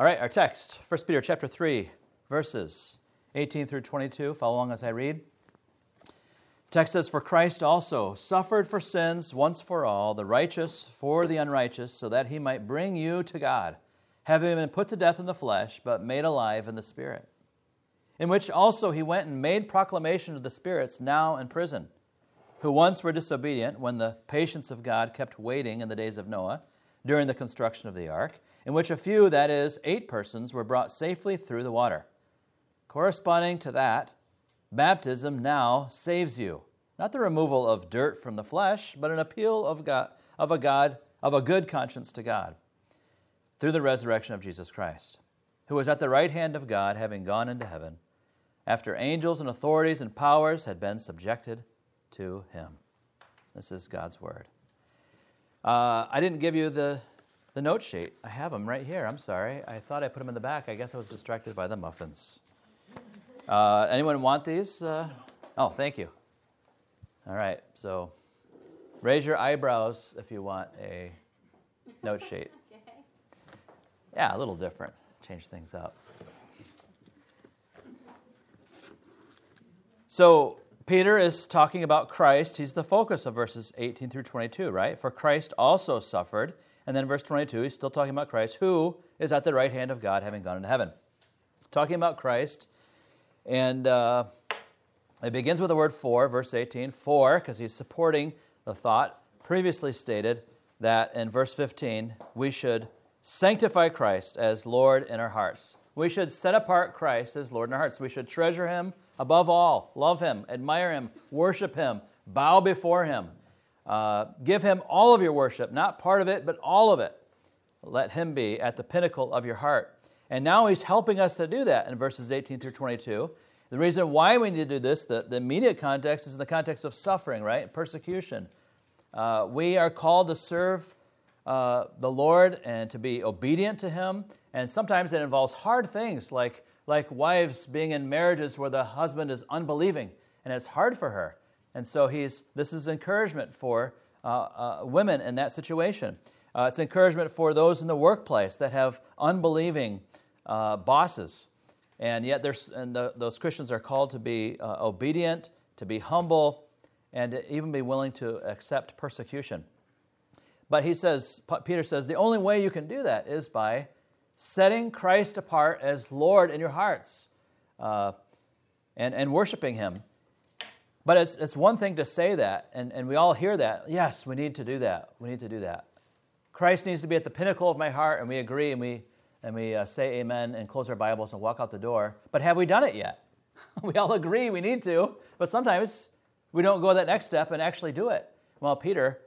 All right, our text, 1 Peter chapter 3, verses 18 through 22. Follow along as I read. The text says, For Christ also suffered for sins once for all, the righteous for the unrighteous, so that he might bring you to God, having been put to death in the flesh, but made alive in the Spirit. In which also he went and made proclamation to the spirits now in prison, who once were disobedient when the patience of God kept waiting in the days of Noah during the construction of the ark, in which a few, that is, eight persons, were brought safely through the water. Corresponding to that, baptism now saves you. Not the removal of dirt from the flesh, but an appeal of, God, of a God, of a good conscience to God, through the resurrection of Jesus Christ, who was at the right hand of God, having gone into heaven, after angels and authorities and powers had been subjected to him. This is God's word. Uh, I didn't give you the, the note sheet. I have them right here. I'm sorry. I thought I put them in the back. I guess I was distracted by the muffins. Uh, anyone want these? Uh, oh, thank you. All right. So raise your eyebrows if you want a note sheet. Yeah, a little different. Change things up. So, Peter is talking about Christ. He's the focus of verses 18 through 22, right? For Christ also suffered. And then verse 22, he's still talking about Christ, who is at the right hand of God, having gone into heaven. Talking about Christ. And uh, it begins with the word for, verse 18. For, because he's supporting the thought previously stated that in verse 15, we should sanctify Christ as Lord in our hearts. We should set apart Christ as Lord in our hearts. We should treasure him above all, love him, admire him, worship him, bow before him. Uh, give him all of your worship, not part of it, but all of it. Let him be at the pinnacle of your heart. And now he's helping us to do that in verses 18 through 22. The reason why we need to do this, the, the immediate context, is in the context of suffering, right? Persecution. Uh, we are called to serve uh, the Lord and to be obedient to him. And sometimes it involves hard things like like wives being in marriages where the husband is unbelieving and it's hard for her. And so he's, this is encouragement for uh, uh, women in that situation. Uh, it's encouragement for those in the workplace that have unbelieving uh, bosses. And yet, there's, and the, those Christians are called to be uh, obedient, to be humble, and to even be willing to accept persecution. But he says, Peter says, the only way you can do that is by setting Christ apart as Lord in your hearts uh, and, and worshiping Him. But it's, it's one thing to say that, and, and we all hear that. Yes, we need to do that. We need to do that. Christ needs to be at the pinnacle of my heart, and we agree and we, and we uh, say amen and close our Bibles and walk out the door. But have we done it yet? we all agree we need to, but sometimes we don't go that next step and actually do it. Well, Peter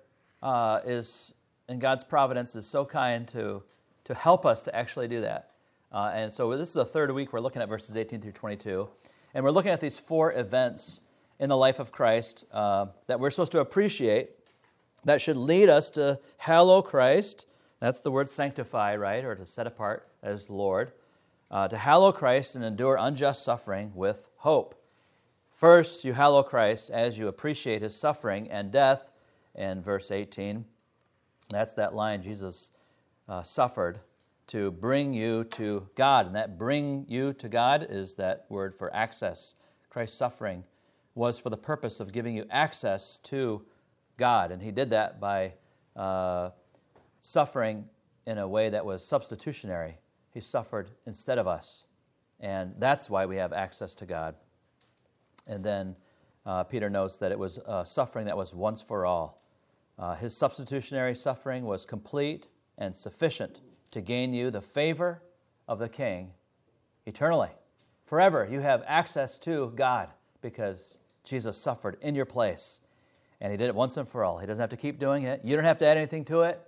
uh, is, in God's providence, is so kind to to help us to actually do that. Uh, and so this is the third week we're looking at verses 18 through 22. And we're looking at these four events in the life of Christ uh, that we're supposed to appreciate that should lead us to hallow Christ. That's the word sanctify, right? Or to set apart as Lord. Uh, to hallow Christ and endure unjust suffering with hope. First, you hallow Christ as you appreciate his suffering and death in verse 18. That's that line Jesus uh, suffered to bring you to God. And that bring you to God is that word for access. Christ's suffering was for the purpose of giving you access to God. And he did that by uh, suffering in a way that was substitutionary. He suffered instead of us. And that's why we have access to God. And then uh, Peter notes that it was suffering that was once for all. Uh, his substitutionary suffering was complete and sufficient to gain you the favor of the King eternally. Forever, you have access to God because Jesus suffered in your place. And He did it once and for all. He doesn't have to keep doing it. You don't have to add anything to it.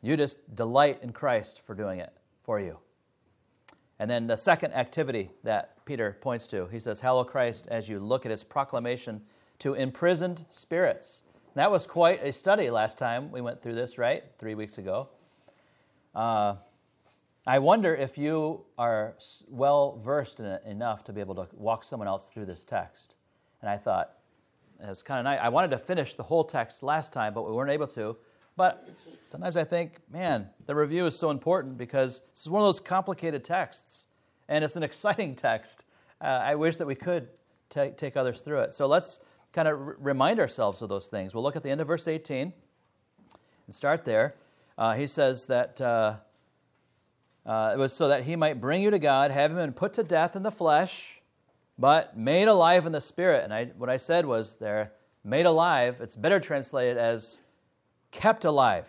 You just delight in Christ for doing it for you. And then the second activity that Peter points to, he says, Hallow Christ as you look at his proclamation to imprisoned spirits. That was quite a study last time we went through this, right? Three weeks ago. Uh, I wonder if you are well versed in it enough to be able to walk someone else through this text. And I thought, it was kind of nice. I wanted to finish the whole text last time, but we weren't able to. But sometimes I think, man, the review is so important because this is one of those complicated texts, and it's an exciting text. Uh, I wish that we could t- take others through it. So let's kind of r- remind ourselves of those things. We'll look at the end of verse 18 and start there. Uh, he says that uh, uh, it was so that he might bring you to God, having been put to death in the flesh, but made alive in the spirit. And I, what I said was there, made alive, it's better translated as kept alive.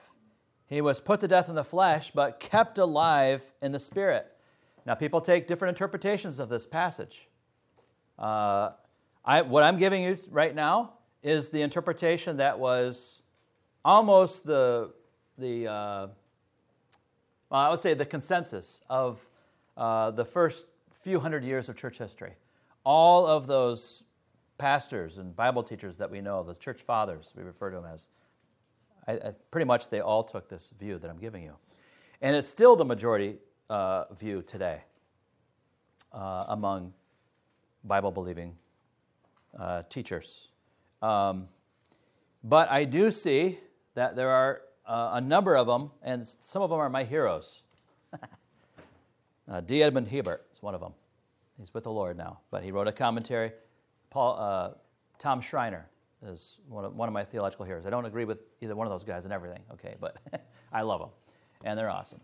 He was put to death in the flesh, but kept alive in the spirit. Now, people take different interpretations of this passage. Uh, I, what I'm giving you right now is the interpretation that was almost the, the uh, well, I would say the consensus of uh, the first few hundred years of church history. All of those pastors and Bible teachers that we know, those church fathers, we refer to them as, I, I, pretty much they all took this view that I'm giving you. And it's still the majority uh, view today uh, among Bible believing uh, teachers. Um, but I do see that there are uh, a number of them, and some of them are my heroes. uh, D. Edmond Hiebert is one of them. He's with the Lord now, but he wrote a commentary. Paul, uh, Tom Schreiner is one of, one of my theological heroes. I don't agree with either one of those guys and everything, okay, but I love them, and they're awesome.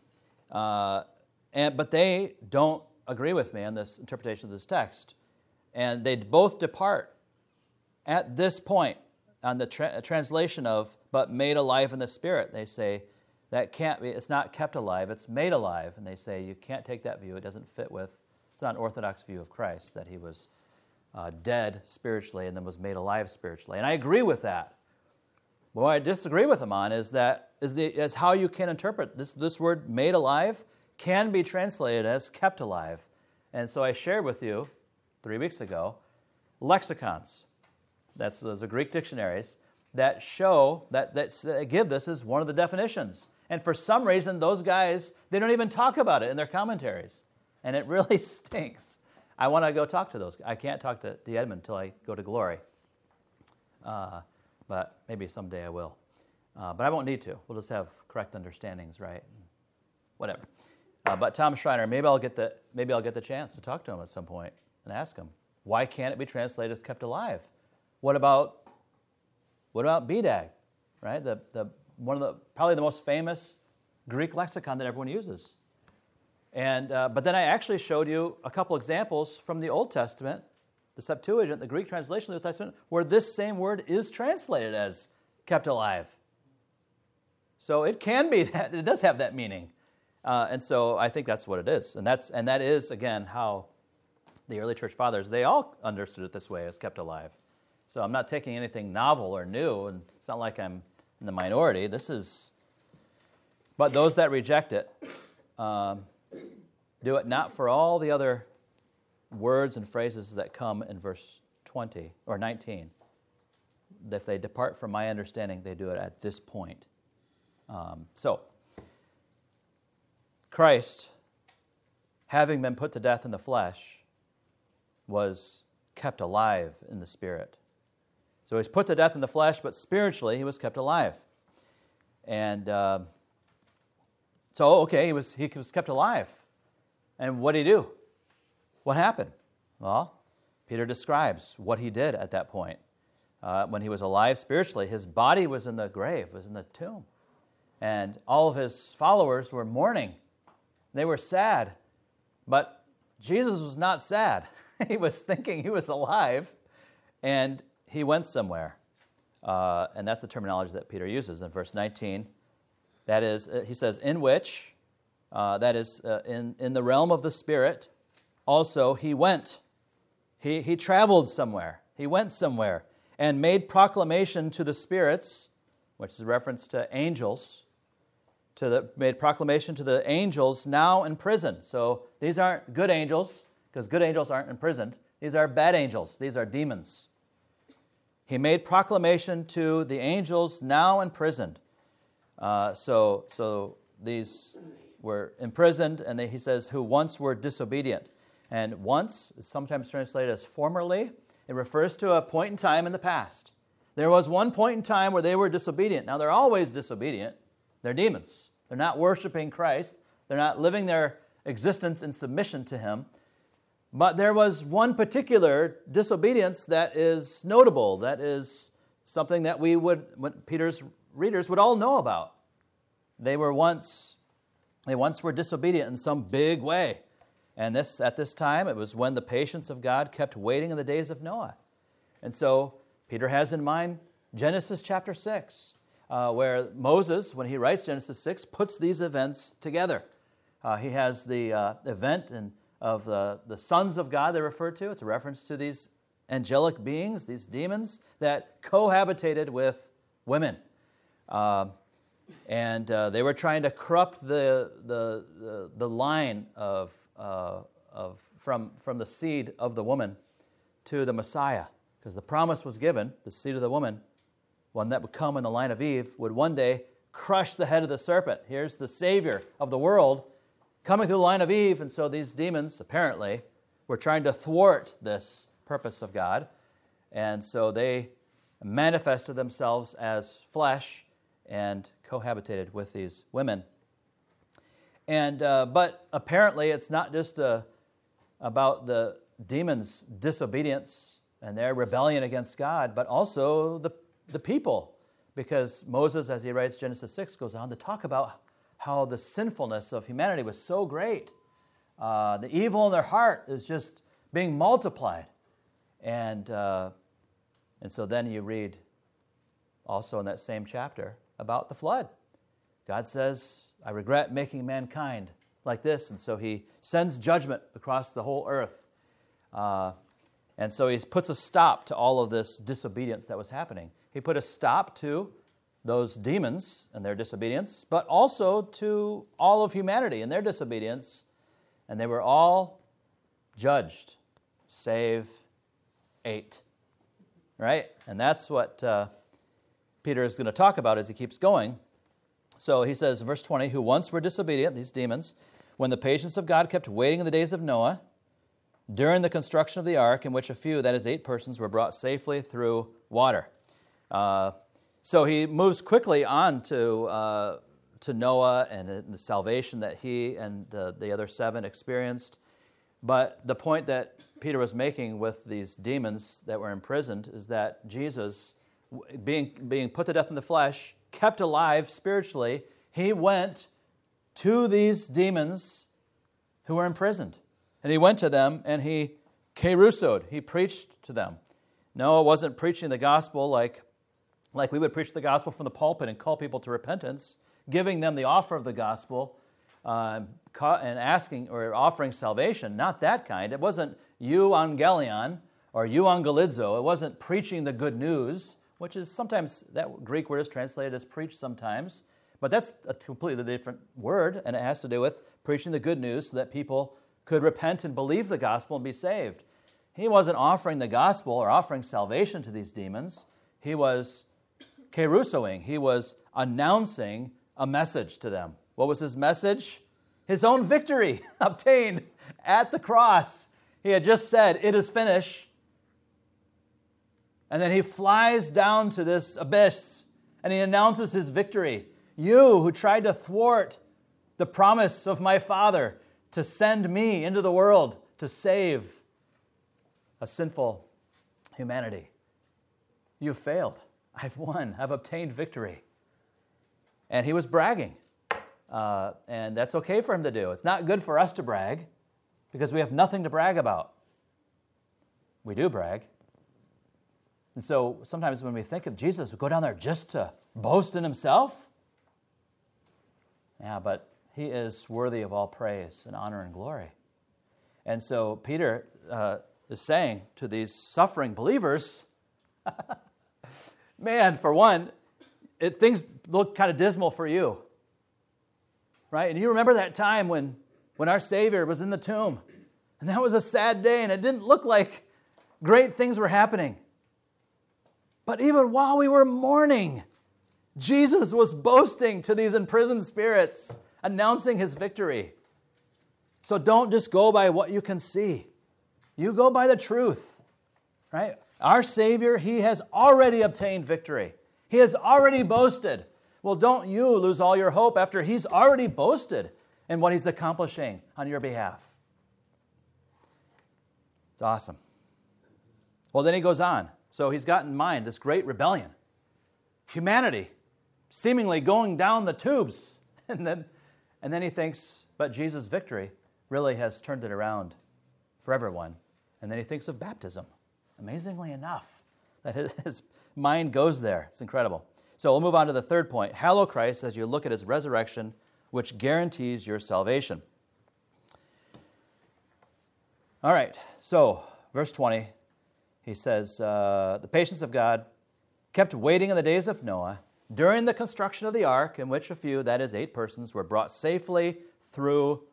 Uh, and, but they don't agree with me on this interpretation of this text. And they both depart at this point on the tra- translation of but made alive in the spirit. They say that can't be, it's not kept alive, it's made alive. And they say you can't take that view. It doesn't fit with, it's not an orthodox view of Christ, that he was uh, dead spiritually and then was made alive spiritually. And I agree with that. What I disagree with them on is that is, the, is how you can interpret this, this word made alive can be translated as kept alive. And so I shared with you three weeks ago lexicons. That's those are Greek dictionaries that show that, that, that give this as one of the definitions. And for some reason, those guys they don't even talk about it in their commentaries, and it really stinks. I want to go talk to those. I can't talk to, the Edmond until I go to glory, uh, but maybe someday I will. Uh, but I won't need to. We'll just have correct understandings, right? Whatever. Uh, but Tom Schreiner, maybe I'll get the maybe I'll get the chance to talk to him at some point and ask him why can't it be translated as kept alive? What about what about BDAG, right? The, the one of the probably the most famous Greek lexicon that everyone uses. And uh, but then I actually showed you a couple examples from the Old Testament, the Septuagint, the Greek translation of the Old Testament, where this same word is translated as kept alive. So it can be that it does have that meaning. Uh, and so I think that's what it is. And, that's, and that is, again, how the early church fathers, they all understood it this way, as kept alive. So I'm not taking anything novel or new, and it's not like I'm in the minority. This is, but those that reject it um, do it not for all the other words and phrases that come in verse 20 or 19. If they depart from my understanding, they do it at this point. Um, so, Christ, having been put to death in the flesh, was kept alive in the spirit. So he's put to death in the flesh, but spiritually he was kept alive. And uh, so, okay, he was, he was kept alive. And what did he do? What happened? Well, Peter describes what he did at that point. Uh, when he was alive spiritually, his body was in the grave, was in the tomb. And all of his followers were mourning they were sad. But Jesus was not sad. he was thinking he was alive and he went somewhere. Uh, and that's the terminology that Peter uses in verse 19. That is, uh, he says, in which, uh, that is, uh, in, in the realm of the Spirit, also he went. He, he traveled somewhere. He went somewhere and made proclamation to the spirits, which is a reference to angels, to the, made proclamation to the angels now in prison. So these aren't good angels, because good angels aren't imprisoned. These are bad angels, these are demons. He made proclamation to the angels now imprisoned. Uh, so, so these were imprisoned, and he says, who once were disobedient. And once is sometimes translated as formerly. It refers to a point in time in the past. There was one point in time where they were disobedient. Now, they're always disobedient. They're demons. They're not worshiping Christ, they're not living their existence in submission to Him. But there was one particular disobedience that is notable, that is something that we would, Peter's readers would all know about. They were once, they once were disobedient in some big way. And this, at this time, it was when the patience of God kept waiting in the days of Noah. And so Peter has in mind Genesis chapter 6, uh, where Moses, when he writes Genesis 6, puts these events together. Uh, he has the uh, event and of the, the sons of God they refer to. It's a reference to these angelic beings, these demons that cohabitated with women. And uh, they were trying to corrupt the, the, the, the line of, uh, of, from, from the seed of the woman to the Messiah. Because the promise was given the seed of the woman, one that would come in the line of Eve, would one day crush the head of the serpent. Here's the Savior of the world coming through the line of Eve. And so these demons, apparently, were trying to thwart this purpose of God. And so they manifested themselves as flesh and cohabitated with these women. And, uh, but apparently, it's not just uh, about the demons' disobedience and their rebellion against God, but also the, the people. Because Moses, as he writes Genesis 6, goes on to talk about how the sinfulness of humanity was so great. Uh, the evil in their heart is just being multiplied. And, uh, and so then you read also in that same chapter about the flood. God says, I regret making mankind like this. And so he sends judgment across the whole earth. Uh, and so he puts a stop to all of this disobedience that was happening. He put a stop to those demons and their disobedience, but also to all of humanity and their disobedience. And they were all judged, save eight. Right? And that's what uh, Peter is going to talk about as he keeps going. So he says, verse 20, who once were disobedient, these demons, when the patience of God kept waiting in the days of Noah, during the construction of the ark, in which a few, that is, eight persons, were brought safely through water. Uh, so he moves quickly on to, uh, to Noah and the salvation that he and uh, the other seven experienced. But the point that Peter was making with these demons that were imprisoned is that Jesus, being, being put to death in the flesh, kept alive spiritually, he went to these demons who were imprisoned. And he went to them and he kerusoed, he preached to them. No, it wasn't preaching the gospel like like we would preach the gospel from the pulpit and call people to repentance, giving them the offer of the gospel uh, and asking or offering salvation. Not that kind. It wasn't euangelion or you on euangelizo. It wasn't preaching the good news, which is sometimes that Greek word is translated as preach sometimes. But that's a completely different word, and it has to do with preaching the good news so that people could repent and believe the gospel and be saved. He wasn't offering the gospel or offering salvation to these demons. He was kerusoing. He was announcing a message to them. What was his message? His own victory obtained at the cross. He had just said, It is finished. And then he flies down to this abyss and he announces his victory. You who tried to thwart the promise of my Father to send me into the world to save a sinful humanity, you failed. I've won, I've obtained victory. And he was bragging. Uh, and that's okay for him to do. It's not good for us to brag because we have nothing to brag about. We do brag. And so sometimes when we think of Jesus, we go down there just to boast in himself. Yeah, but he is worthy of all praise and honor and glory. And so Peter uh, is saying to these suffering believers, man, for one, it, things look kind of dismal for you. Right? And you remember that time when, when our Savior was in the tomb. And that was a sad day, and it didn't look like great things were happening. But even while we were mourning, Jesus was boasting to these imprisoned spirits, announcing his victory. So don't just go by what you can see, you go by the truth, right? Our Savior, He has already obtained victory. He has already boasted. Well, don't you lose all your hope after He's already boasted in what He's accomplishing on your behalf. It's awesome. Well, then he goes on. So he's got in mind this great rebellion, humanity seemingly going down the tubes. And then, and then he thinks, but Jesus' victory really has turned it around for everyone. And then he thinks of baptism. Amazingly enough, that his, mind goes there. It's incredible. So we'll move on to the third point. Hallow Christ as you look at his resurrection, which guarantees your salvation. All right, so verse 20, he says, uh, The patience of God kept waiting in the days of Noah during the construction of the ark, in which a few, that is, eight persons, were brought safely through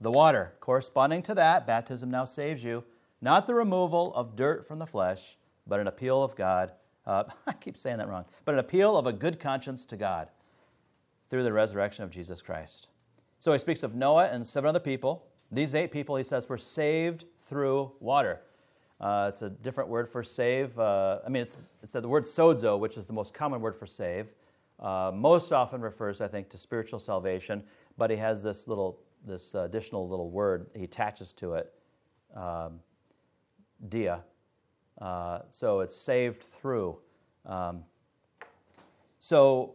the water. Corresponding to that, baptism now saves you, not the removal of dirt from the flesh, but an appeal of God. Uh, I keep saying that wrong, but an appeal of a good conscience to God through the resurrection of Jesus Christ. So he speaks of Noah and seven other people. These eight people, he says, were saved through water. Uh, it's a different word for save. Uh, I mean, it's, it's the word sozo, which is the most common word for save. Uh, most often refers, I think, to spiritual salvation, but he has this little, this additional little word he attaches to it, um, dia. Uh, so it's saved through. Um, so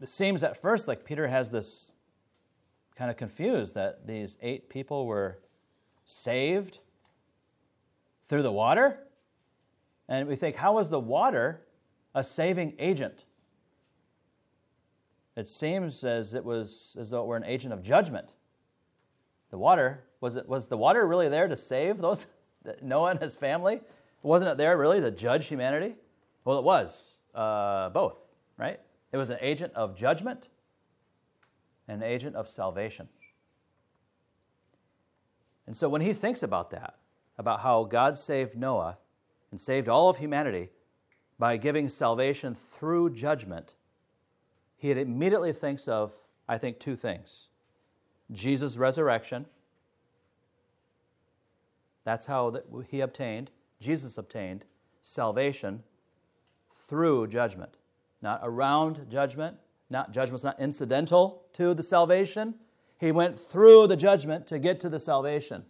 it seems at first like Peter has this kind of confused that these eight people were saved through the water. And we think, how is the water a saving agent? It seems as it was as though it were an agent of judgment. The water was it was the water really there to save those Noah and his family? Wasn't it there really to judge humanity? Well, it was uh, both, right? It was an agent of judgment and an agent of salvation. And so when he thinks about that, about how God saved Noah and saved all of humanity by giving salvation through judgment, he immediately thinks of, I think, two things Jesus' resurrection. That's how he obtained, Jesus obtained salvation through judgment, not around judgment. Not judgment's not incidental to the salvation. He went through the judgment to get to the salvation.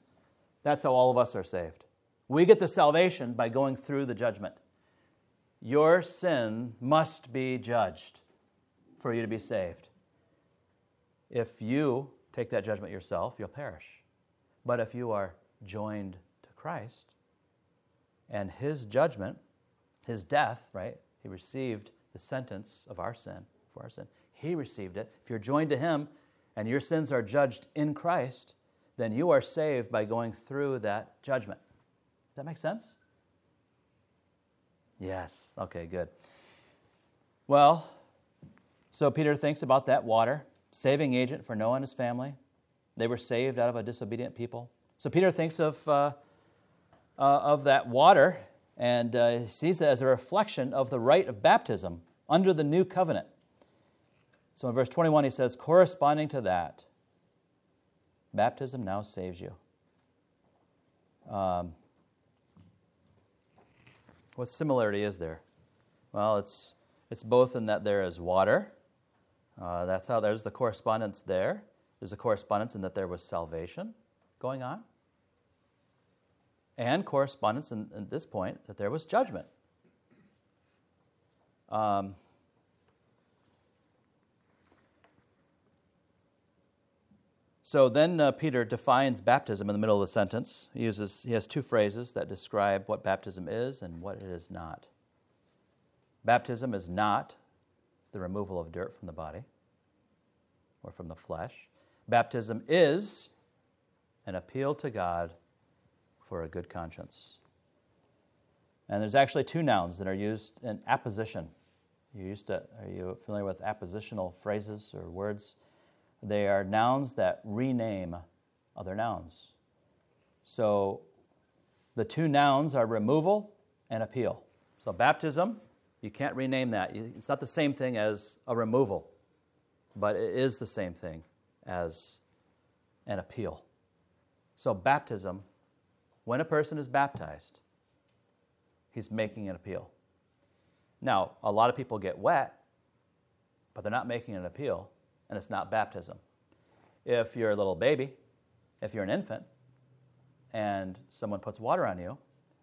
That's how all of us are saved. We get the salvation by going through the judgment. Your sin must be judged for you to be saved. If you take that judgment yourself, you'll perish. But if you are joined to Christ and his judgment, his death, right? He received the sentence of our sin for our sin. He received it. If you're joined to him and your sins are judged in Christ, then you are saved by going through that judgment. Does that make sense? Yes. Okay, good. Well, so Peter thinks about that water, saving agent for Noah and his family. They were saved out of a disobedient people. So Peter thinks of, uh, uh, of that water and uh, sees it as a reflection of the rite of baptism under the new covenant. So in verse 21, he says, corresponding to that, Baptism now saves you. Um, what similarity is there? Well, it's, it's both in that there is water. Uh, that's how there's the correspondence there. There's a correspondence in that there was salvation going on. And correspondence in, at this point that there was judgment. Um, So then uh, Peter defines baptism in the middle of the sentence. He, uses, he has two phrases that describe what baptism is and what it is not. Baptism is not the removal of dirt from the body or from the flesh. Baptism is an appeal to God for a good conscience. And there's actually two nouns that are used in apposition. You used to, are you familiar with appositional phrases or words? They are nouns that rename other nouns. So the two nouns are removal and appeal. So baptism, you can't rename that. It's not the same thing as a removal, but it is the same thing as an appeal. So baptism, when a person is baptized, He's making an appeal. Now, a lot of people get wet, but they're not making an appeal, and it's not baptism. If you're a little baby, if you're an infant, and someone puts water on you,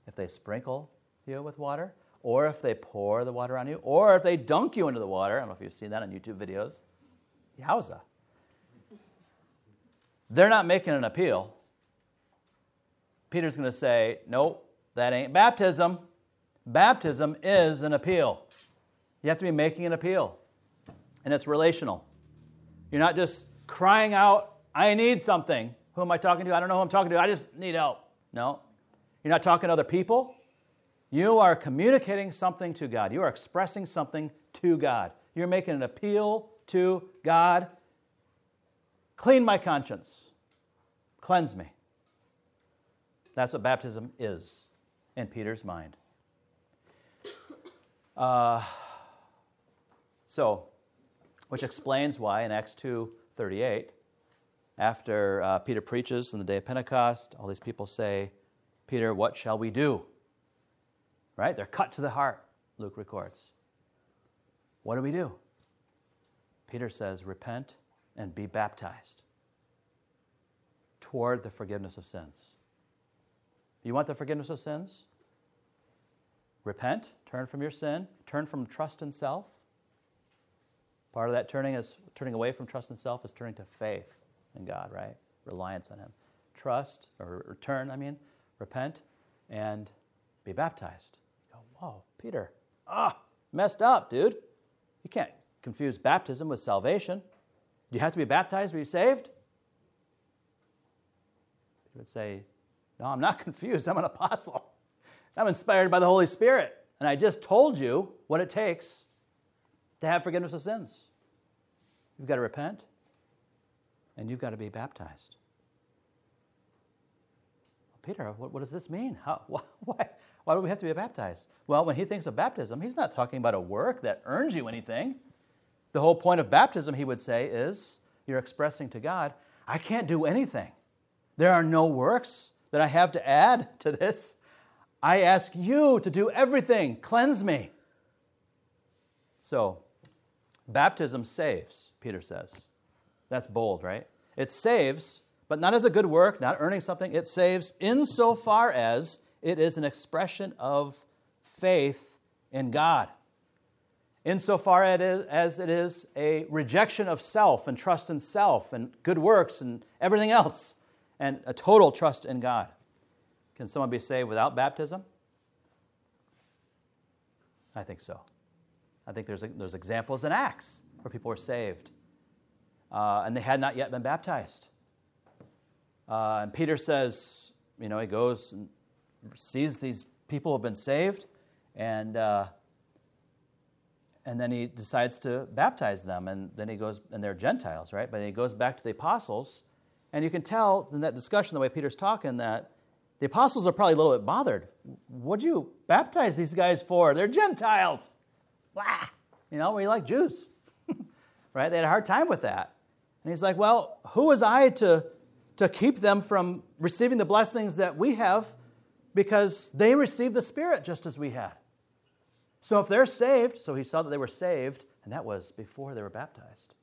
if they sprinkle you with water, or if they pour the water on you, or if they dunk you into the water, I don't know if you've seen that on YouTube videos, yowza. They're not making an appeal. Peter's going to say, nope, that ain't baptism. Baptism is an appeal. You have to be making an appeal, and it's relational. You're not just crying out, I need something. Who am I talking to? I don't know who I'm talking to. I just need help. No. You're not talking to other people. You are communicating something to God. You are expressing something to God. You're making an appeal to God. Clean my conscience. Cleanse me. That's what baptism is in Peter's mind. Uh, so, which explains why in Acts 2:38, after uh, Peter preaches on the day of Pentecost, all these people say, "Peter, what shall we do?" Right? They're cut to the heart. Luke records. What do we do? Peter says, "Repent and be baptized toward the forgiveness of sins." You want the forgiveness of sins? Repent, turn from your sin, turn from trust in self. Part of that turning is turning away from trust in self is turning to faith in God, right? Reliance on Him. Trust, or return, I mean, repent and be baptized. You go, whoa, Peter, ah, messed up, dude. You can't confuse baptism with salvation. Do you have to be baptized to be saved? He would say, No, I'm not confused. I'm an apostle. I'm inspired by the Holy Spirit. And I just told you what it takes to have forgiveness of sins. You've got to repent and you've got to be baptized. Peter, what, what, does this mean? How, why, why do we have to be baptized? Well, when he thinks of baptism, he's not talking about a work that earns you anything. The whole point of baptism, he would say, is you're expressing to God, I can't do anything. There are no works that I have to add to this. I ask you to do everything, cleanse me. So, baptism saves, Peter says. That's bold, right? It saves, but not as a good work, not earning something. It saves insofar as it is an expression of faith in God. Insofar as it is a rejection of self and trust in self and good works and everything else, and a total trust in God. Can someone be saved without baptism? I think so. I think there's, there's examples in Acts where people were saved uh, and they had not yet been baptized. Uh, and Peter says, you know, he goes and sees these people have been saved, and uh, and then he decides to baptize them, and then he goes, and they're Gentiles, right? But then he goes back to the apostles, and you can tell in that discussion, the way Peter's talking, that the apostles are probably a little bit bothered. What'd you baptize these guys for? They're Gentiles. Blah. You know, we like Jews. right? They had a hard time with that. And he's like, Well, who was I to, to keep them from receiving the blessings that we have because they received the Spirit just as we had? So if they're saved, so he saw that they were saved, and that was before they were baptized.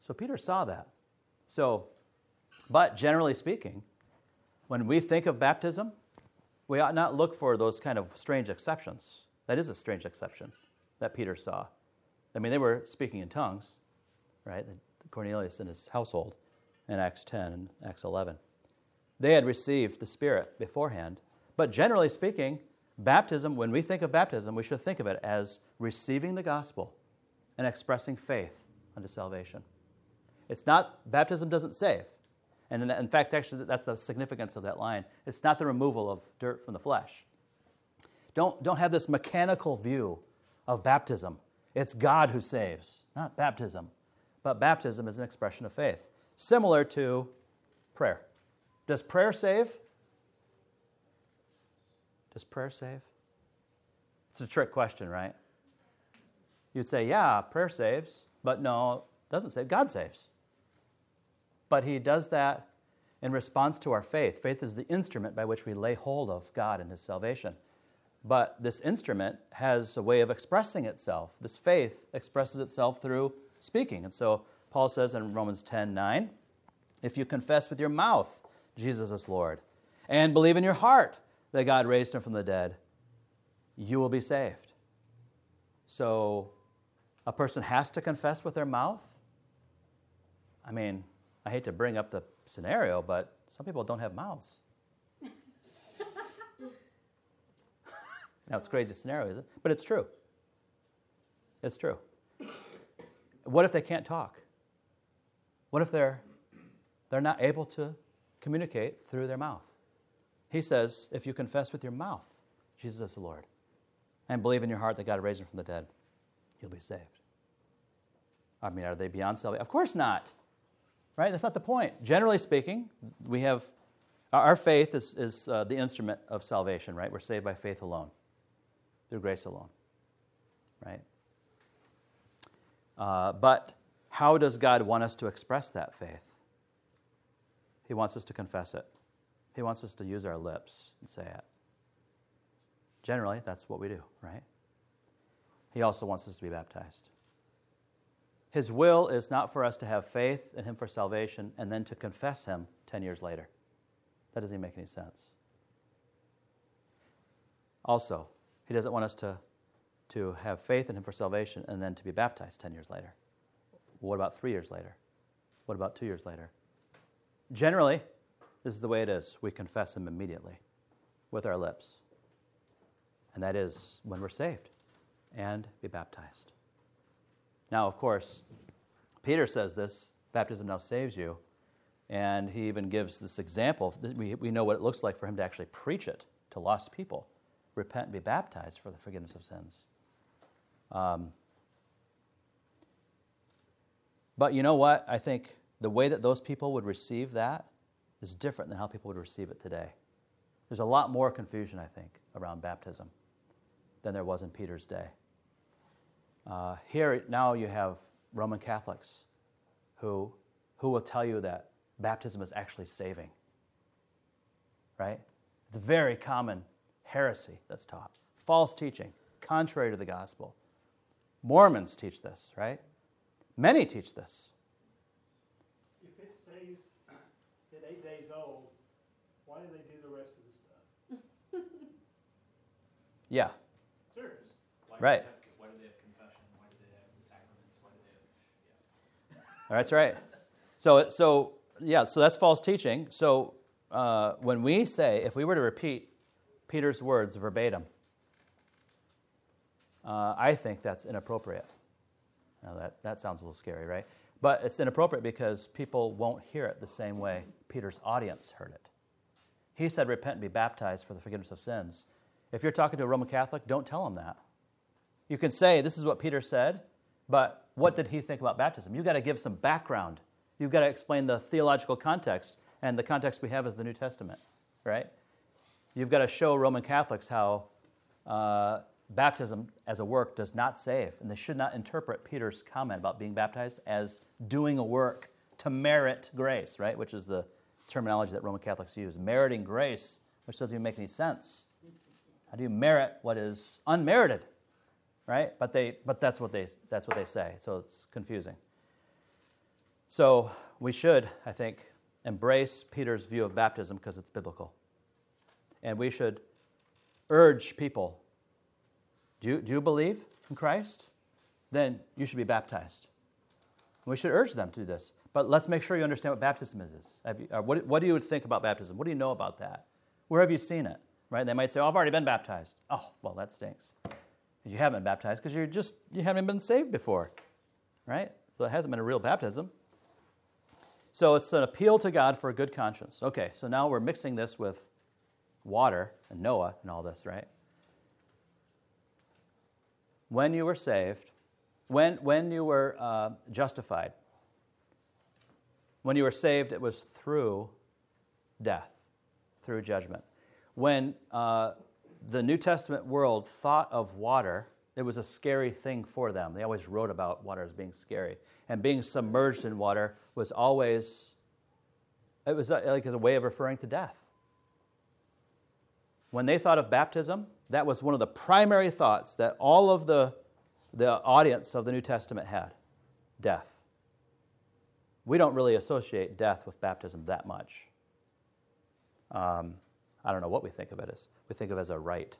So Peter saw that. So, but generally speaking, when we think of baptism, we ought not look for those kind of strange exceptions. That is a strange exception that Peter saw. I mean, they were speaking in tongues, right? Cornelius and his household in Acts 10 and Acts 11. They had received the Spirit beforehand. But generally speaking, baptism, when we think of baptism, we should think of it as receiving the gospel and expressing faith unto salvation. It's not, baptism doesn't save. And in fact, actually, that's the significance of that line. It's not the removal of dirt from the flesh. Don't, don't have this mechanical view of baptism. It's God who saves, not baptism. But baptism is an expression of faith, similar to prayer. Does prayer save? Does prayer save? It's a trick question, right? You'd say, yeah, prayer saves, but no, it doesn't save. God saves. But he does that in response to our faith. Faith is the instrument by which we lay hold of God and his salvation. But this instrument has a way of expressing itself. This faith expresses itself through speaking. And so Paul says in Romans 10 9, if you confess with your mouth Jesus is Lord and believe in your heart that God raised him from the dead, you will be saved. So a person has to confess with their mouth. I mean, I hate to bring up the scenario, but some people don't have mouths. Now, it's a crazy scenario, is it? But it's true. It's true. What if they can't talk? What if they're, they're not able to communicate through their mouth? He says, if you confess with your mouth Jesus is the Lord and believe in your heart that God raised him from the dead, you'll be saved. I mean, are they beyond salvation? Of course not. Right? That's not the point. Generally speaking, we have our faith is, is uh, the instrument of salvation, right? We're saved by faith alone, through grace alone, right? Uh, but how does God want us to express that faith? He wants us to confess it. He wants us to use our lips and say it. Generally, that's what we do, right? He also wants us to be baptized. His will is not for us to have faith in Him for salvation and then to confess Him 10 years later. That doesn't even make any sense. Also, He doesn't want us to, to have faith in Him for salvation and then to be baptized 10 years later. What about three years later? What about two years later? Generally, this is the way it is. We confess Him immediately with our lips. And that is when we're saved and be baptized. Now, of course, Peter says this baptism now saves you. And he even gives this example. We, we know what it looks like for him to actually preach it to lost people repent and be baptized for the forgiveness of sins. Um, but you know what? I think the way that those people would receive that is different than how people would receive it today. There's a lot more confusion, I think, around baptism than there was in Peter's day. Uh, here now you have Roman Catholics who, who will tell you that baptism is actually saving. Right? It's very common heresy that's taught, false teaching, contrary to the gospel. Mormons teach this, right? Many teach this. If it saves at eight days old, why do they do the rest of the stuff? Yeah, Serious. Why Right. have- Why do they have confession? Why do they have the sacraments? Why do they have, yeah. that's right. So, so yeah, so that's false teaching. So uh, when we say, if we were to repeat Peter's words verbatim, uh, I think that's inappropriate. Now that, that sounds a little scary, right? But it's inappropriate because people won't hear it the same way Peter's audience heard it. He said, Repent and be baptized for the forgiveness of sins. If you're talking to a Roman Catholic, don't tell them that. You can say, This is what Peter said, but what did he think about baptism? You've got to give some background. You've got to explain the theological context, and the context we have is the New Testament, right? You've got to show Roman Catholics how uh, baptism as a work does not save, and they should not interpret Peter's comment about being baptized as doing a work to merit grace, right? Which is the terminology that Roman Catholics use. Meriting grace, which doesn't even make any sense. How do you merit what is unmerited? Right? But they but that's what they that's what they say. So it's confusing. So we should, I think, embrace Peter's view of baptism because it's biblical. And we should urge people do you, do you believe in Christ? Then you should be baptized. We should urge them to do this. But let's make sure you understand what baptism is. You, uh, what, what do you think about baptism? What do you know about that? Where have you seen it? Right? They might say, "Oh, I've already been baptized." Oh, well, that stinks. You haven't been baptized because you're just you haven't been saved before, right? So it hasn't been a real baptism. So it's an appeal to God for a good conscience. Okay, so now we're mixing this with water and Noah and all this, right? When you were saved, when, when you were uh, justified, when you were saved, it was through death, through judgment. When uh, the New Testament world thought of water, it was a scary thing for them. They always wrote about water as being scary. And being submerged in water was always, it was like a way of referring to death. When they thought of baptism, that was one of the primary thoughts that all of the, the audience of the New Testament had death. We don't really associate death with baptism that much. Um, I don't know what we think of it as. We think of it as a rite,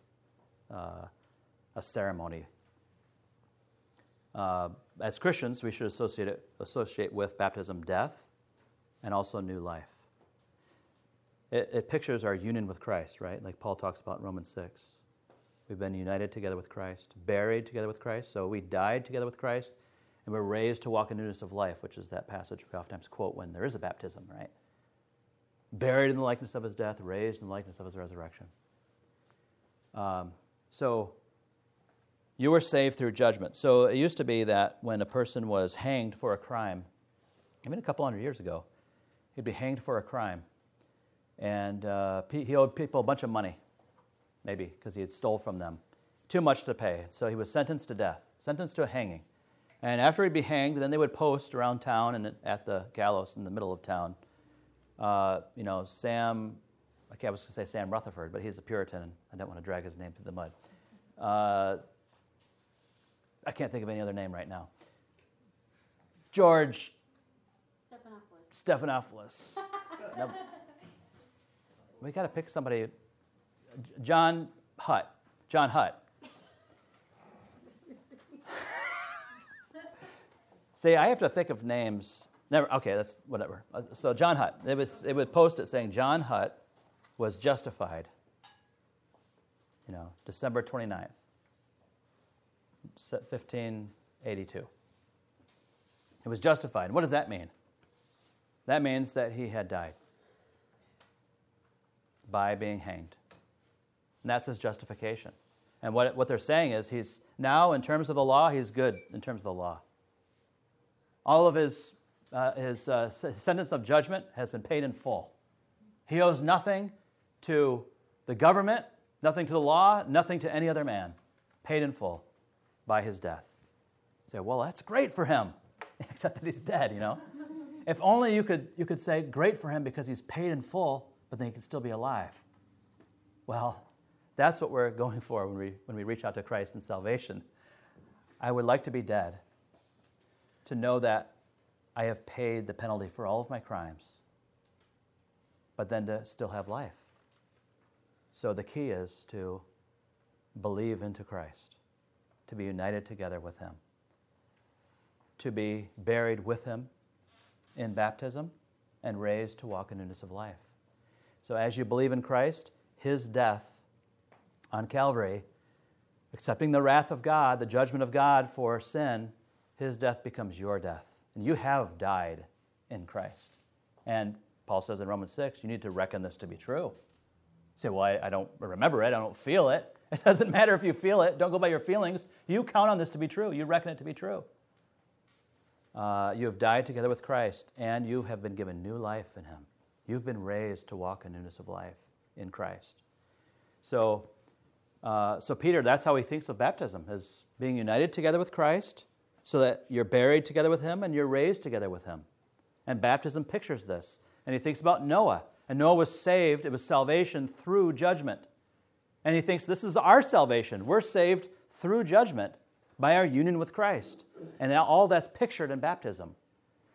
uh, a ceremony. Uh, as Christians, we should associate, it, associate with baptism death and also new life. It, it pictures our union with Christ, right? Like Paul talks about in Romans 6. We've been united together with Christ, buried together with Christ. So we died together with Christ, and we're raised to walk in newness of life, which is that passage we oftentimes quote when there is a baptism, right? Buried in the likeness of his death, raised in the likeness of his resurrection. Um, so you were saved through judgment. So it used to be that when a person was hanged for a crime, even a couple hundred years ago, he'd be hanged for a crime. And uh, he owed people a bunch of money maybe because he had stole from them. Too much to pay. So he was sentenced to death, sentenced to a hanging. And after he'd be hanged, then they would post around town and at the gallows in the middle of town. Uh, you know, Sam, okay, I was going to say Sam Rutherford, but he's a Puritan, and I don't want to drag his name through the mud. Uh, I can't think of any other name right now. George Stephanopoulos. Stephanopoulos. we got to pick somebody John Hutt. John Hutt. See, I have to think of names. Never. Okay, that's whatever. Uh, so John Hutt. It would, it would post it saying John Hutt was justified. You know, December 29th, 1582. It was justified. What does that mean? That means that he had died by being hanged. And that's his justification. And what, what they're saying is he's now, in terms of the law, he's good in terms of the law. All of his, uh, his uh, sentence of judgment has been paid in full. He owes nothing to the government, nothing to the law, nothing to any other man. Paid in full by his death. You say, well, that's great for him, except that he's dead, you know? if only you could, you could say, great for him because he's paid in full, but then he can still be alive. Well, that's what we're going for when we, when we reach out to Christ in salvation. I would like to be dead, to know that I have paid the penalty for all of my crimes, but then to still have life. So the key is to believe into Christ, to be united together with Him, to be buried with Him in baptism, and raised to walk in newness of life. So as you believe in Christ, His death on Calvary, accepting the wrath of God, the judgment of God for sin, his death becomes your death. And you have died in Christ. And Paul says in Romans 6, you need to reckon this to be true. You say, well, I, I don't remember it, I don't feel it. It doesn't matter if you feel it, don't go by your feelings. You count on this to be true, you reckon it to be true. Uh, you have died together with Christ, and you have been given new life in him. You've been raised to walk in newness of life in Christ. So, uh, so, Peter, that's how he thinks of baptism as being united together with Christ so that you're buried together with him and you're raised together with him. And baptism pictures this. And he thinks about Noah. And Noah was saved, it was salvation through judgment. And he thinks this is our salvation. We're saved through judgment by our union with Christ. And all that's pictured in baptism.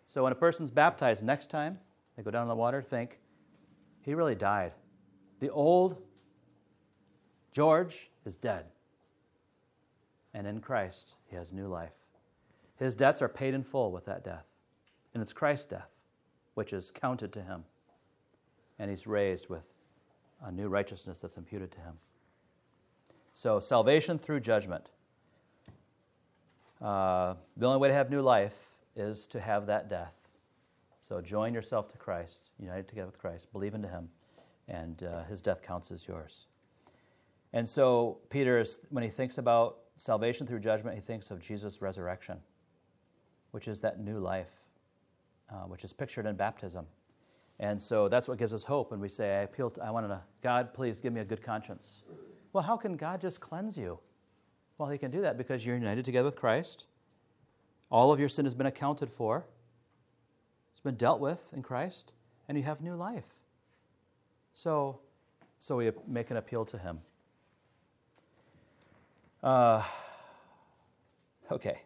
So when a person's baptized next time, they go down in the water, think, he really died. The old George is dead. And in Christ, he has new life. His debts are paid in full with that death. And it's Christ's death, which is counted to him. And he's raised with a new righteousness that's imputed to him. So, salvation through judgment. Uh, the only way to have new life is to have that death. So, join yourself to Christ, united together with Christ, believe into him, and uh, his death counts as yours. And so, Peter, is, when he thinks about salvation through judgment, he thinks of Jesus' resurrection, which is that new life, uh, which is pictured in baptism. And so that's what gives us hope when we say, I appeal to, I want to, God, please give me a good conscience. Well, how can God just cleanse you? Well, He can do that because you're united together with Christ. All of your sin has been accounted for, been dealt with in Christ, and you have new life. So, so we make an appeal to Him. Uh, okay.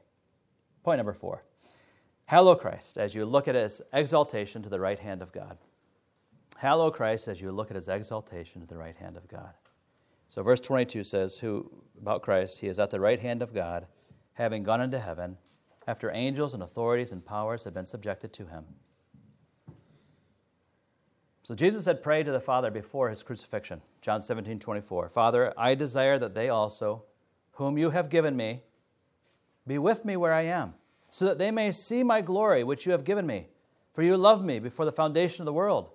Point number four. Hallow Christ as you look at his exaltation to the right hand of God. Hallow Christ as you look at his exaltation to the right hand of God. So verse 22 says, Who about Christ, he is at the right hand of God, having gone into heaven, after angels and authorities and powers had been subjected to him. So Jesus had prayed to the Father before his crucifixion. John 17, 24. Father, I desire that they also, whom you have given me, be with me where I am, so that they may see my glory which you have given me. For you loved me before the foundation of the world.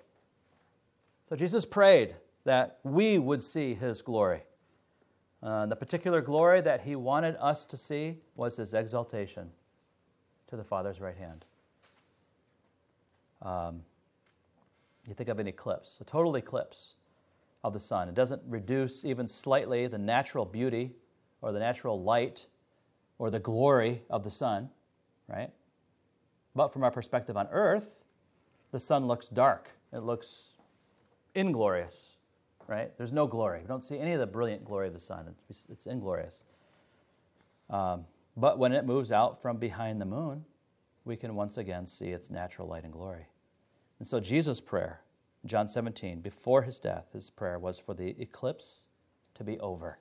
So Jesus prayed that we would see his glory. Uh, the particular glory that he wanted us to see was his exaltation to the Father's right hand. Um, you think of an eclipse, a total eclipse of the sun. It doesn't reduce even slightly the natural beauty or the natural light or the glory of the sun, right? But from our perspective on earth, the sun looks dark. It looks inglorious, right? There's no glory. We don't see any of the brilliant glory of the sun. It's, it's inglorious. Um, but when it moves out from behind the moon, we can once again see its natural light and glory. And so Jesus' prayer, John 17, before his death, his prayer was for the eclipse to be over.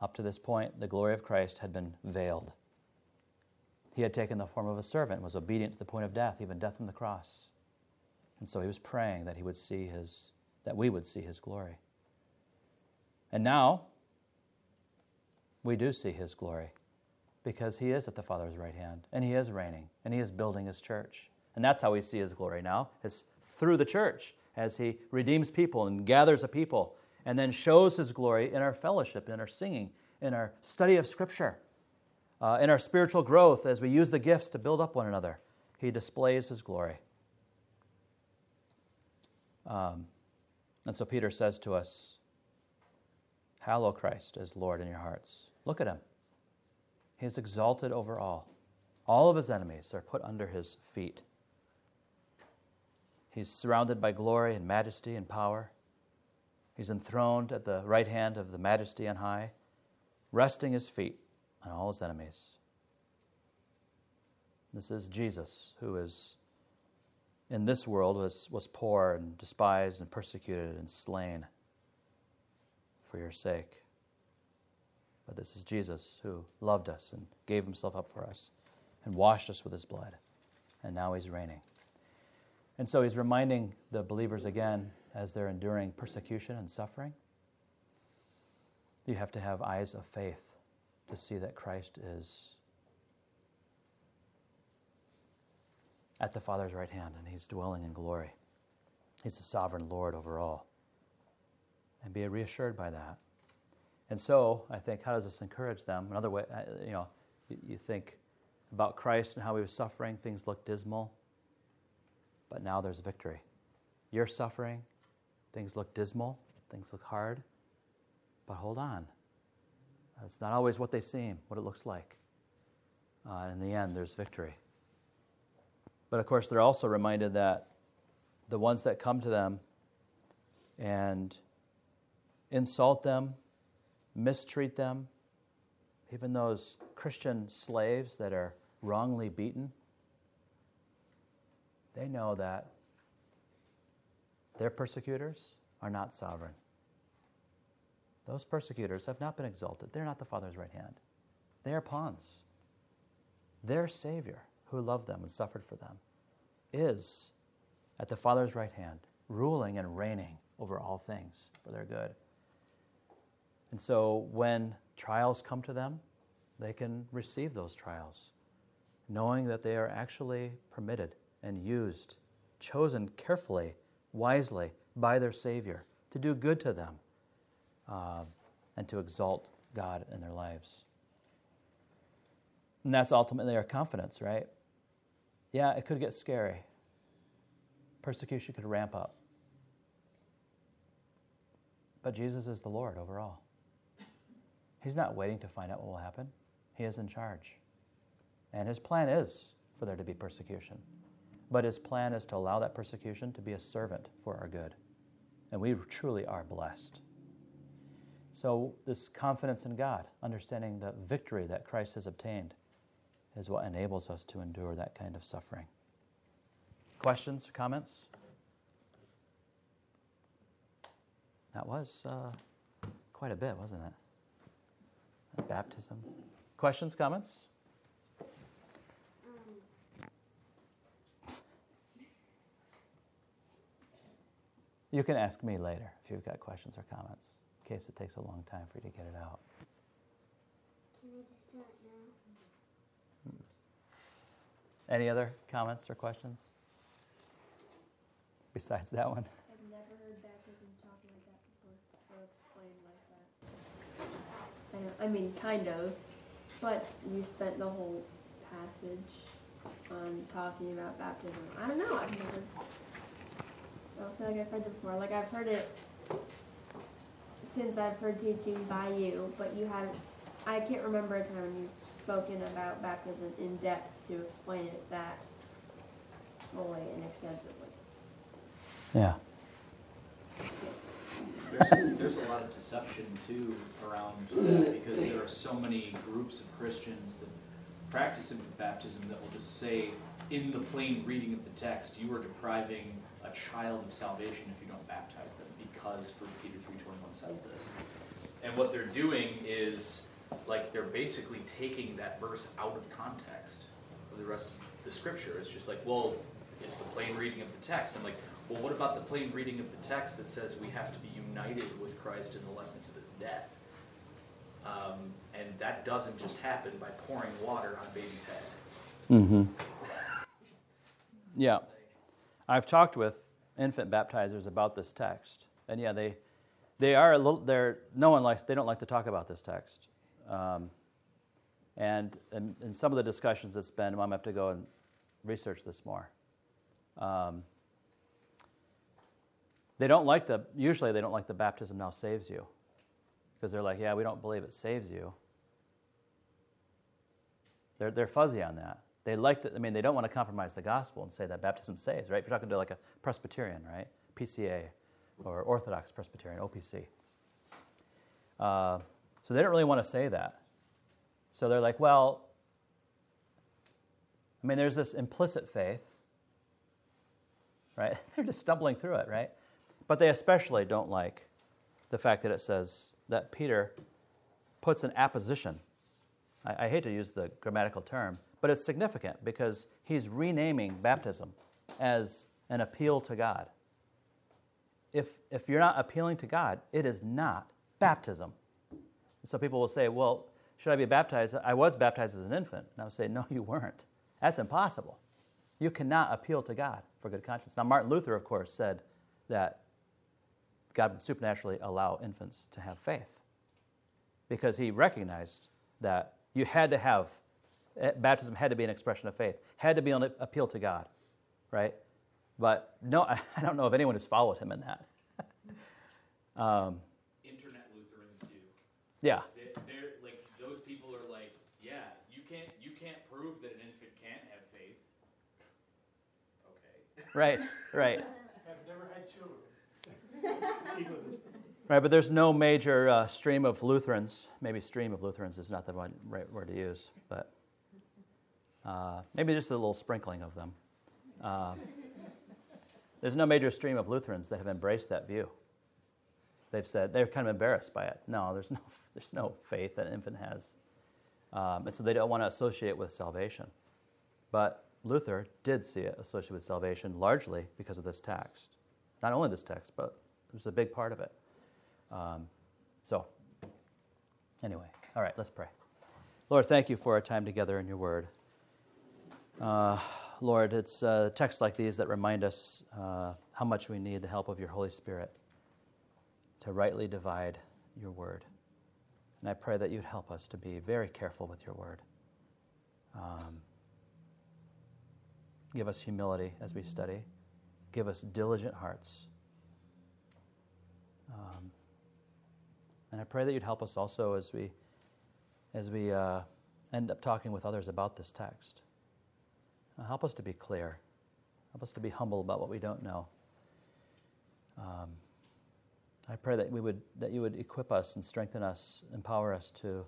Up to this point, the glory of Christ had been veiled. He had taken the form of a servant, was obedient to the point of death, even death on the cross. And so he was praying that he would see his that we would see his glory. And now we do see his glory because he is at the Father's right hand and he is reigning and he is building his church. And that's how we see his glory now. It's through the church as he redeems people and gathers a people and then shows his glory in our fellowship, in our singing, in our study of Scripture, uh, in our spiritual growth as we use the gifts to build up one another. He displays his glory. Um, and so Peter says to us, Hallow Christ as Lord in your hearts. Look at him. He is exalted over all. All of his enemies are put under his feet. He's surrounded by glory and majesty and power. He's enthroned at the right hand of the majesty on high, resting his feet on all his enemies. This is Jesus, who is in this world was, was poor and despised and persecuted and slain for your sake. But this is Jesus who loved us and gave himself up for us and washed us with his blood. And now he's reigning. And so he's reminding the believers again as they're enduring persecution and suffering. You have to have eyes of faith to see that Christ is at the Father's right hand and he's dwelling in glory. He's the sovereign Lord over all. And be reassured by that. And so, I think, how does this encourage them? Another way, uh, you know, you, think about Christ and how he was suffering, things look dismal, but now there's victory. You're suffering, things look dismal, things look hard, but hold on. It's not always what they seem, what it looks like. Uh, in the end, there's victory. But of course, they're also reminded that the ones that come to them and insult them, mistreat them, even those Christian slaves that are wrongly beaten, they know that their persecutors are not sovereign. Those persecutors have not been exalted. They're not the Father's right hand. They are pawns. Their Savior, who loved them and suffered for them, is at the Father's right hand, ruling and reigning over all things for their good. And so when trials come to them, they can receive those trials, knowing that they are actually permitted and used, chosen carefully, wisely by their Savior to do good to them uh, and to exalt God in their lives. And that's ultimately our confidence, right? Yeah, it could get scary. Persecution could ramp up. But Jesus is the Lord overall. He's not waiting to find out what will happen. He is in charge. And his plan is for there to be persecution. But his plan is to allow that persecution to be a servant for our good. And we truly are blessed. So, this confidence in God, understanding the victory that Christ has obtained, is what enables us to endure that kind of suffering. Questions comments? That was uh, quite a bit, wasn't it? Baptism. Questions, comments? You can ask me later if you've got questions or comments, in case it takes a long time for you to get it out. Can I just do it now? Hmm. Any other comments or questions? Besides that one? I've never heard baptism talked like that before, or explained like that. I, mean, kind of, but you spent the whole passage on talking about baptism. I don't know. I've never. I don't feel like I've heard it before. Like I've heard it since I've heard teaching by you, but you haven't. I can't remember a time when you've spoken about baptism in depth to explain it that fully and extensively. Yeah. There's, there's a lot of deception too around because there are so many groups of Christians that practice baptism that will just say, in the plain reading of the text, you are depriving a child of salvation if you don't baptize them because 1 Peter 3.21 says this. And what they're doing is, like, they're basically taking that verse out of context of the rest of the scripture. It's just like, well, it's the plain reading of the text. I'm like, well, what about the plain reading of the text that says we have to be united with Christ in the likeness of his death? Um, and that doesn't just happen by pouring water on baby's head. Mm-hmm. Yeah. I've talked with infant baptizers about this text, and yeah, they they are a little. They're no one likes. They don't like to talk about this text, um, and in, some of the discussions it's been, Mom, I have to go and research this more. Um, they don't like the. Usually, they don't like the baptism now saves you, because they're like, yeah, we don't believe it saves you. They're they're fuzzy on that they like to, I mean, they don't want to compromise the gospel and say that baptism saves, right? If you're talking to like a Presbyterian, right? PCA or Orthodox Presbyterian, OPC. Uh, so they don't really want to say that. So they're like, well, I mean, there's this implicit faith, right? they're just stumbling through it, right? But they especially don't like the fact that it says that Peter puts an apposition. I, I hate to use the grammatical term, but it's significant because he's renaming baptism as an appeal to God. If, if you're not appealing to God, it is not baptism. so people will say, well, should I be baptized? I was baptized as an infant. And I would say, no, you weren't. That's impossible. You cannot appeal to God for good conscience. Now, Martin Luther, of course, said that God would supernaturally allow infants to have faith because he recognized that you had to have Eh, baptism had to be an expression of faith, had to be an appeal to God, right? But no, I don't know of anyone who's followed him in that. um, Internet Lutherans do. Yeah. They're, they're, like those people are like, yeah, you can't you can't prove that an infant can't have faith. Okay. Right. Right. I've never had children. Right, but there's no major uh, stream of Lutherans. Maybe stream of Lutherans is not the right word to use, but uh, maybe just a little sprinkling of them. Uh, there's no major stream of Lutherans that have embraced that view. They've said they're kind of embarrassed by it. No, there's no, there's no faith that an infant has. Um, and so they don't want to associate it with salvation. But Luther did see it associated with salvation largely because of this text. Not only this text, but was a big part of it. Um, so, anyway, all right, let's pray. Lord, thank you for our time together in your word. Uh, Lord, it's uh, texts like these that remind us uh, how much we need the help of your Holy Spirit to rightly divide your word. And I pray that you'd help us to be very careful with your word. Um, give us humility as we study, give us diligent hearts. Um, and I pray that you'd help us also as we, as we uh, end up talking with others about this text. Uh, help us to be clear. Help us to be humble about what we don't know. Um, I pray that we would that you would equip us and strengthen us, empower us to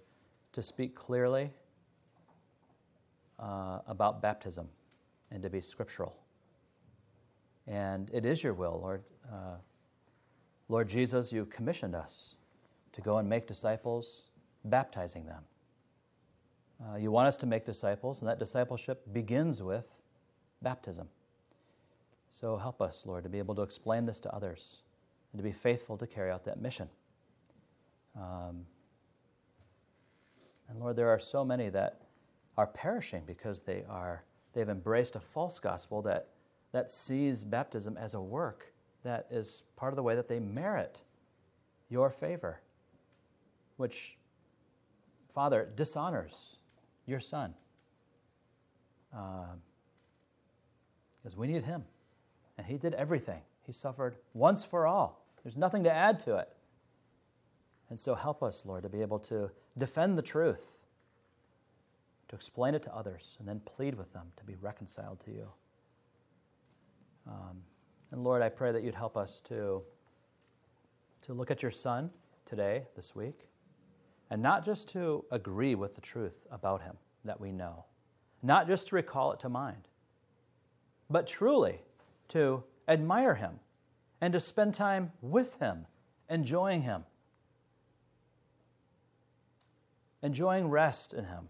to speak clearly uh, about baptism and to be scriptural. And it is your will, Lord. Uh, Lord Jesus, you commissioned us to go and make disciples, baptizing them. Uh, you want us to make disciples, and that discipleship begins with baptism. So help us, Lord, to be able to explain this to others and to be faithful to carry out that mission. Um, and Lord, there are so many that are perishing because they are they've embraced a false gospel that that sees baptism as a work that is part of the way that they merit your favor, which Father dishonors your Son. Uh, because we need Him, and He did everything. He suffered once for all. There's nothing to add to it. And so help us, Lord, to be able to defend the truth, to explain it to others, and then plead with them to be reconciled to you. Um, and Lord, I pray that you'd help us to, to look at your Son today, this week, and not just to agree with the truth about him that we know, not just to recall it to mind, but truly to admire him and to spend time with Him, enjoying Him, enjoying rest in Him,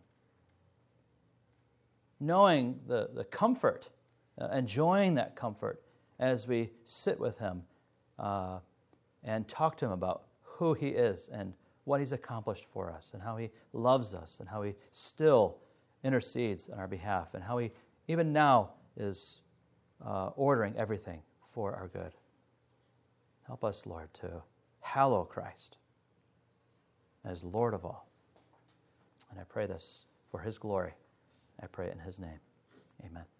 knowing the, the comfort, uh, enjoying that comfort as we sit with Him uh, and talk to Him about who He is and what He's accomplished for us and how He loves us and how He still intercedes on our behalf and how He, even now, is uh, ordering everything for our good. Help us, Lord, to hallow Christ as Lord of all. And I pray this for his glory. I pray in his name. Amen.